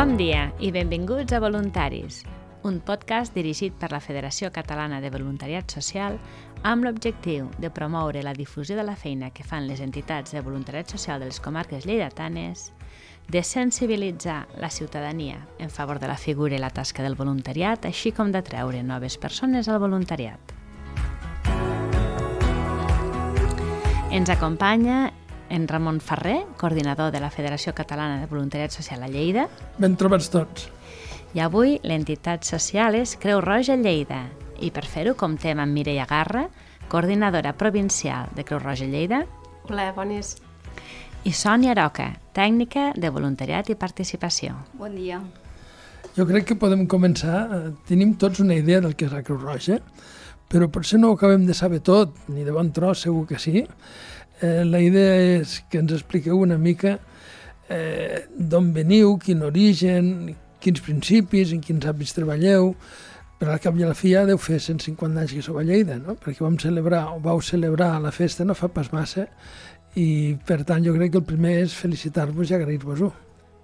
Bon dia i benvinguts a Voluntaris, un podcast dirigit per la Federació Catalana de Voluntariat Social amb l'objectiu de promoure la difusió de la feina que fan les entitats de voluntariat social de les comarques lleidatanes, de sensibilitzar la ciutadania en favor de la figura i la tasca del voluntariat, així com d'atreure noves persones al voluntariat. Ens acompanya en Ramon Ferrer, coordinador de la Federació Catalana de Voluntariat Social a Lleida. Ben trobats tots. I avui l'entitat social és Creu Roja Lleida. I per fer-ho comptem amb Mireia Garra, coordinadora provincial de Creu Roja Lleida. Hola, bones. I Sònia Roca, tècnica de voluntariat i participació. Bon dia. Jo crec que podem començar. Eh, tenim tots una idea del que és la Creu Roja, però potser no ho acabem de saber tot, ni de bon tros, segur que sí. Eh, la idea és que ens expliqueu una mica eh, d'on veniu, quin origen, quins principis, en quins àmbits treballeu, però al cap i a la fi ja deu fer 150 anys que sou a Lleida, no? perquè vam celebrar, o vau celebrar la festa no fa pas massa, i per tant jo crec que el primer és felicitar-vos i agrair-vos-ho.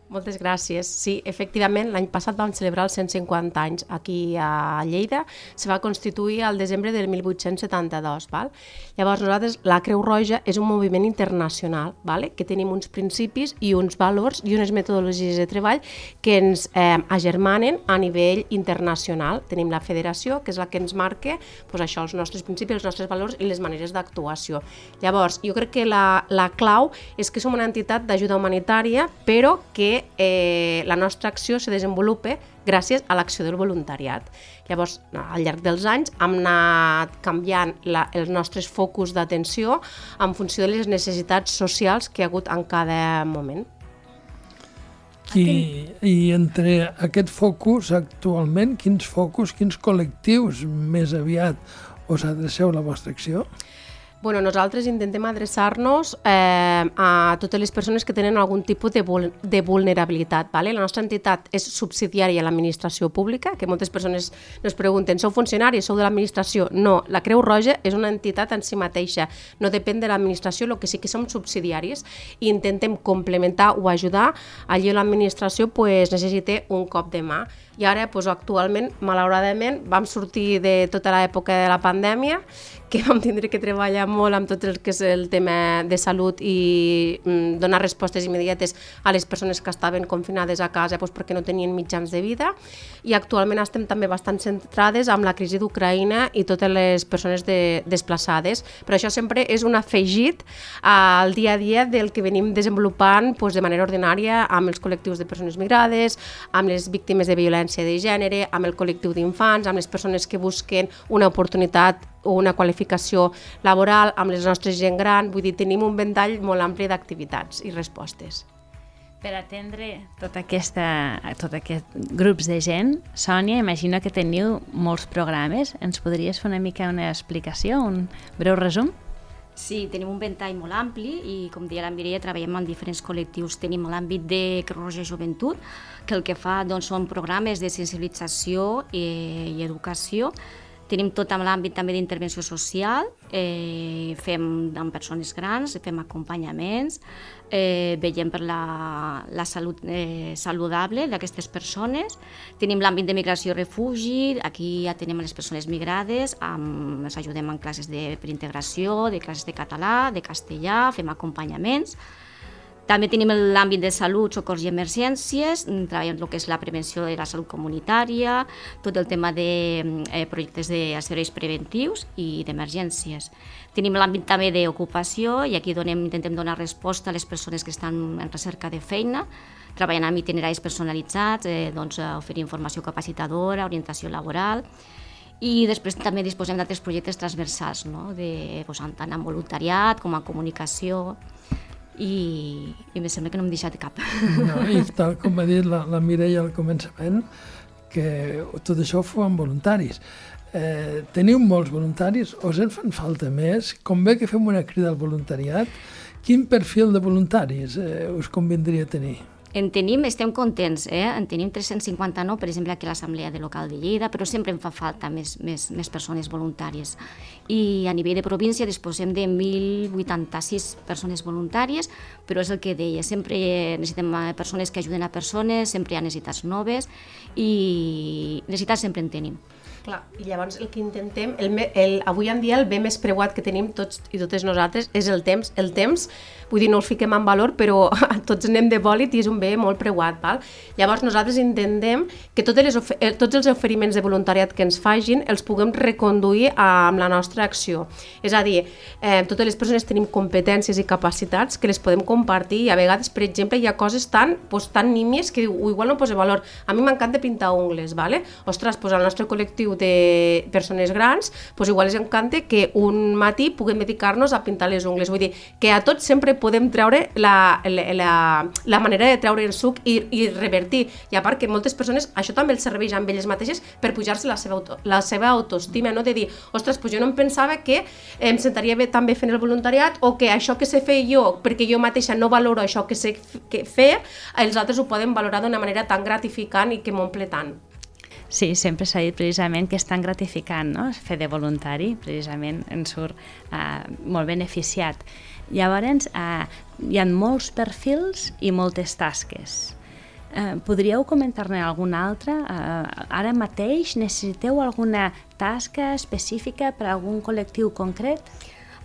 Moltes gràcies. Sí, efectivament, l'any passat vam celebrar els 150 anys aquí a Lleida. Se va constituir al desembre del 1872. Val? Llavors, nosaltres, la Creu Roja és un moviment internacional, vale? que tenim uns principis i uns valors i unes metodologies de treball que ens eh, agermanen a nivell internacional. Tenim la federació, que és la que ens marca pues, això, els nostres principis, els nostres valors i les maneres d'actuació. Llavors, jo crec que la, la clau és que som una entitat d'ajuda humanitària, però que eh, la nostra acció se desenvolupa gràcies a l'acció del voluntariat. Llavors, al llarg dels anys hem anat canviant la, els nostres focus d'atenció en funció de les necessitats socials que hi ha hagut en cada moment. I, I entre aquest focus, actualment, quins focus, quins col·lectius més aviat us adreceu la vostra acció? Bueno, nosaltres intentem adreçar-nos eh, a totes les persones que tenen algun tipus de, vul de vulnerabilitat. Vale? La nostra entitat és subsidiària a l'administració pública, que moltes persones ens pregunten, sou funcionaris, sou de l'administració? No, la Creu Roja és una entitat en si mateixa, no depèn de l'administració, el que sí que som subsidiaris i intentem complementar o ajudar allí l'administració pues, necessita un cop de mà. I ara, pues, actualment, malauradament, vam sortir de tota l'època de la pandèmia que vam tindre que treballar molt amb tot el que és el tema de salut i mm, donar respostes immediates a les persones que estaven confinades a casa doncs, perquè no tenien mitjans de vida. I actualment estem també bastant centrades amb la crisi d'Ucraïna i totes les persones de, desplaçades, però això sempre és un afegit al dia a dia del que venim desenvolupant doncs, de manera ordinària amb els col·lectius de persones migrades, amb les víctimes de violència de gènere, amb el col·lectiu d'infants, amb les persones que busquen una oportunitat o una qualificació laboral amb les nostres gent gran, vull dir, tenim un ventall molt ampli d'activitats i respostes. Per atendre tota aquesta, tot aquest grups de gent, Sònia, imagino que teniu molts programes. Ens podries fer una mica una explicació, un breu resum? Sí, tenim un ventall molt ampli i, com deia la Mireia, treballem en diferents col·lectius. Tenim l'àmbit de Creu Roja Joventut, que el que fa doncs, són programes de sensibilització i, i educació Tenim tot l'àmbit també d'intervenció social, eh, fem amb persones grans, fem acompanyaments, eh, veiem per la, la salut eh, saludable d'aquestes persones. Tenim l'àmbit de migració i refugi, aquí ja tenim les persones migrades, amb, ens ajudem en classes de, per integració, de classes de català, de castellà, fem acompanyaments. També tenim l'àmbit de salut, socors i emergències, mm, treballem el que és la prevenció de la salut comunitària, tot el tema de eh, projectes de serveis preventius i d'emergències. Tenim l'àmbit també d'ocupació i aquí donem, intentem donar resposta a les persones que estan en recerca de feina, treballant amb itineraris personalitzats, eh, doncs, oferir informació capacitadora, orientació laboral, i després també disposem d'altres projectes transversals, no? de, doncs, tant en voluntariat com en comunicació i, i em sembla que no m'he deixat cap. No, I tal com va dir la, la Mireia al començament, que tot això fou amb voluntaris. Eh, teniu molts voluntaris, us en fan falta més? Com bé que fem una crida al voluntariat, quin perfil de voluntaris eh, us convindria tenir? En tenim, estem contents, eh? en tenim 359, per exemple, aquí a l'Assemblea de Local de Lleida, però sempre em fa falta més, més, més persones voluntàries. I a nivell de província disposem de 1.086 persones voluntàries, però és el que deia, sempre necessitem eh, persones que ajuden a persones, sempre hi ha necessitats noves i necessitats sempre en tenim. Clar, i llavors el que intentem, el, el, avui en dia el bé més preuat que tenim tots i totes nosaltres és el temps. El temps, vull dir, no el fiquem en valor, però tots anem de bòlit i és un bé molt preuat. Val? Llavors nosaltres intentem que totes les, eh, tots els oferiments de voluntariat que ens fagin els puguem reconduir amb la nostra acció. És a dir, eh, totes les persones tenim competències i capacitats que les podem compartir i a vegades, per exemple, hi ha coses tan, pues, tan nímies que diu, igual no posa valor. A mi m'encanta pintar ungles, ¿vale? Ostres, pues, al nostre col·lectiu de persones grans, doncs igual ens encanta que un matí puguem dedicar-nos a pintar les ungles. Vull dir, que a tots sempre podem treure la, la, la, la manera de treure el suc i, i revertir. I a part que moltes persones, això també els serveix amb elles mateixes per pujar-se la, seva auto, la seva autoestima, no? de dir, ostres, pues jo no em pensava que em sentaria bé també fent el voluntariat o que això que sé fer jo, perquè jo mateixa no valoro això que sé que fer, els altres ho poden valorar d'una manera tan gratificant i que m'omple tant. Sí, sempre s'ha dit precisament que és tan gratificant no? fer de voluntari, precisament ens surt eh, molt beneficiat. Llavors, eh, hi ha molts perfils i moltes tasques. Eh, podríeu comentar-ne alguna altra? Eh, ara mateix necessiteu alguna tasca específica per a algun col·lectiu concret?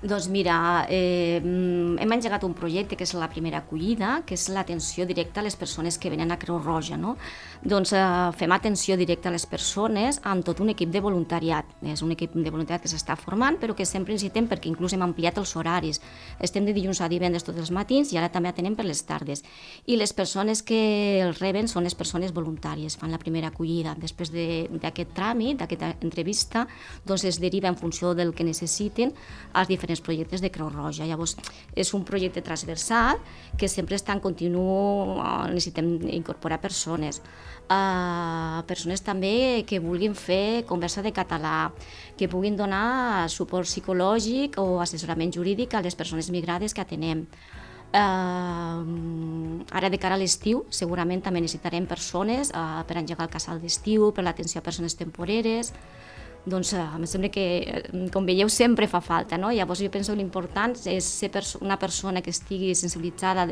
Doncs mira, eh, hem engegat un projecte que és la primera acollida, que és l'atenció directa a les persones que venen a Creu Roja. No? Doncs eh, fem atenció directa a les persones amb tot un equip de voluntariat. És un equip de voluntariat que s'està formant, però que sempre necessitem perquè inclús hem ampliat els horaris. Estem de dilluns a divendres tots els matins i ara també atenem per les tardes. I les persones que els reben són les persones voluntàries, fan la primera acollida. Després d'aquest de, tràmit, d'aquesta entrevista, doncs es deriva en funció del que necessiten als diferents diferents projectes de Creu Roja. Llavors, és un projecte transversal que sempre està en continu, eh, necessitem incorporar persones. Uh, persones també que vulguin fer conversa de català, que puguin donar suport psicològic o assessorament jurídic a les persones migrades que atenem. Uh, ara de cara a l'estiu segurament també necessitarem persones uh, per engegar el casal d'estiu, per l'atenció a persones temporeres, doncs eh, em sembla que, eh, com veieu, sempre fa falta. No? Llavors jo penso que l'important és ser una persona que estigui sensibilitzada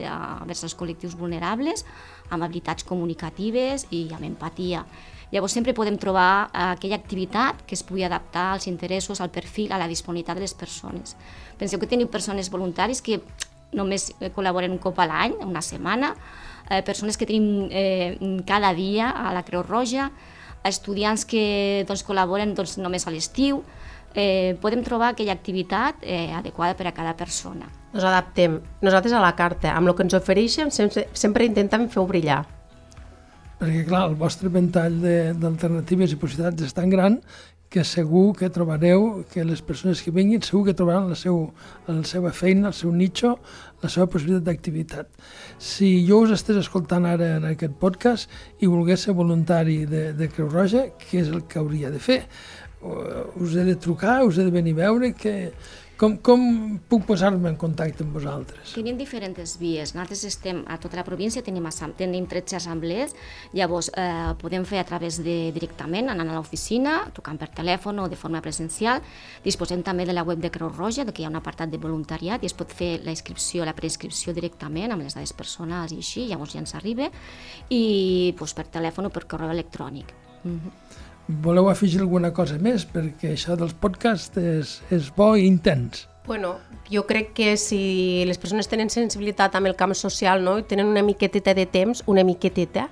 vers els col·lectius vulnerables, amb habilitats comunicatives i amb empatia. Llavors sempre podem trobar aquella activitat que es pugui adaptar als interessos, al perfil, a la disponibilitat de les persones. Penseu que teniu persones voluntaris que només col·laboren un cop a l'any, una setmana, eh, persones que tenim eh, cada dia a la Creu Roja, estudiants que doncs, col·laboren doncs, només a l'estiu, eh, podem trobar aquella activitat eh, adequada per a cada persona. Nos adaptem. Nosaltres a la carta, amb el que ens ofereixen, sempre, sempre intentem fer-ho brillar. Perquè, clar, el vostre ventall d'alternatives i possibilitats és tan gran que segur que trobareu que les persones que vinguin segur que trobaran la, seu, la seva feina, el seu nicho, la seva possibilitat d'activitat. Si jo us estés escoltant ara en aquest podcast i volgués ser voluntari de, de Creu Roja, què és el que hauria de fer? Us he de trucar, us he de venir a veure, que, com, com puc posar-me en contacte amb vosaltres? Tenim diferents vies. Nosaltres estem a tota la província, tenim, tenim 13 assemblees, llavors eh, podem fer a través de directament, anant a l'oficina, trucant per telèfon o de forma presencial. Disposem també de la web de Creu Roja, que hi ha un apartat de voluntariat i es pot fer la inscripció, la preinscripció directament amb les dades personals i així, llavors ja ens arriba, i doncs, per telèfon o per correu electrònic. Mm -hmm. Voleu afegir alguna cosa més? Perquè això dels podcasts és, és bo i intens. Bueno, jo crec que si les persones tenen sensibilitat amb el camp social no? i tenen una miqueteta de temps, una miqueteta,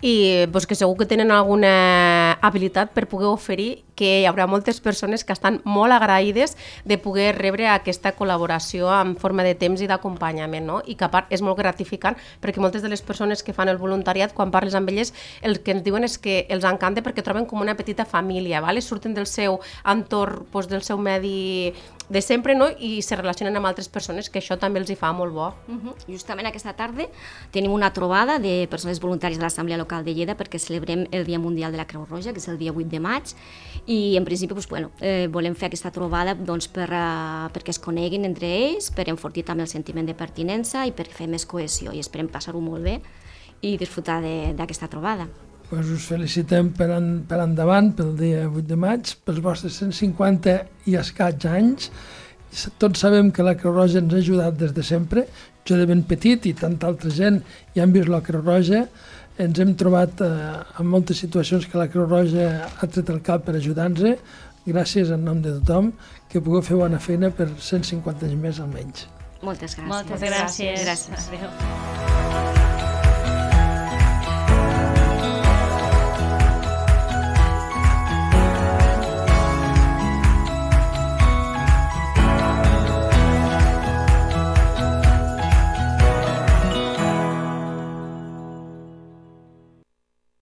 i pues, que segur que tenen alguna habilitat per poder oferir que hi haurà moltes persones que estan molt agraïdes de poder rebre aquesta col·laboració en forma de temps i d'acompanyament, no? i que a part és molt gratificant perquè moltes de les persones que fan el voluntariat, quan parles amb elles, el que ens diuen és que els encanta perquè troben com una petita família, vale? surten del seu entorn, pues, del seu medi de sempre no? i se relacionen amb altres persones, que això també els hi fa molt bo. Uh. -huh. Justament aquesta tarda tenim una trobada de persones voluntàries de l'Assemblea Local de Lleida perquè celebrem el Dia Mundial de la Creu Roja, que és el dia 8 de maig, i en principi doncs, bueno, eh, volem fer aquesta trobada doncs, per, uh, perquè es coneguin entre ells, per enfortir també el sentiment de pertinença i per fer més cohesió, i esperem passar-ho molt bé i disfrutar d'aquesta trobada. Pues us felicitem per, en, per endavant, pel dia 8 de maig, pels vostres 150 i escaig anys. Tots sabem que la Creu Roja ens ha ajudat des de sempre. Jo de ben petit i tanta altra gent ja han vist la Creu Roja. Ens hem trobat eh, en moltes situacions que la Creu Roja ha tret el cap per ajudar-nos. Gràcies en nom de tothom, que pugueu fer bona feina per 150 anys més almenys. Moltes gràcies. Moltes gràcies. gràcies. Adéu.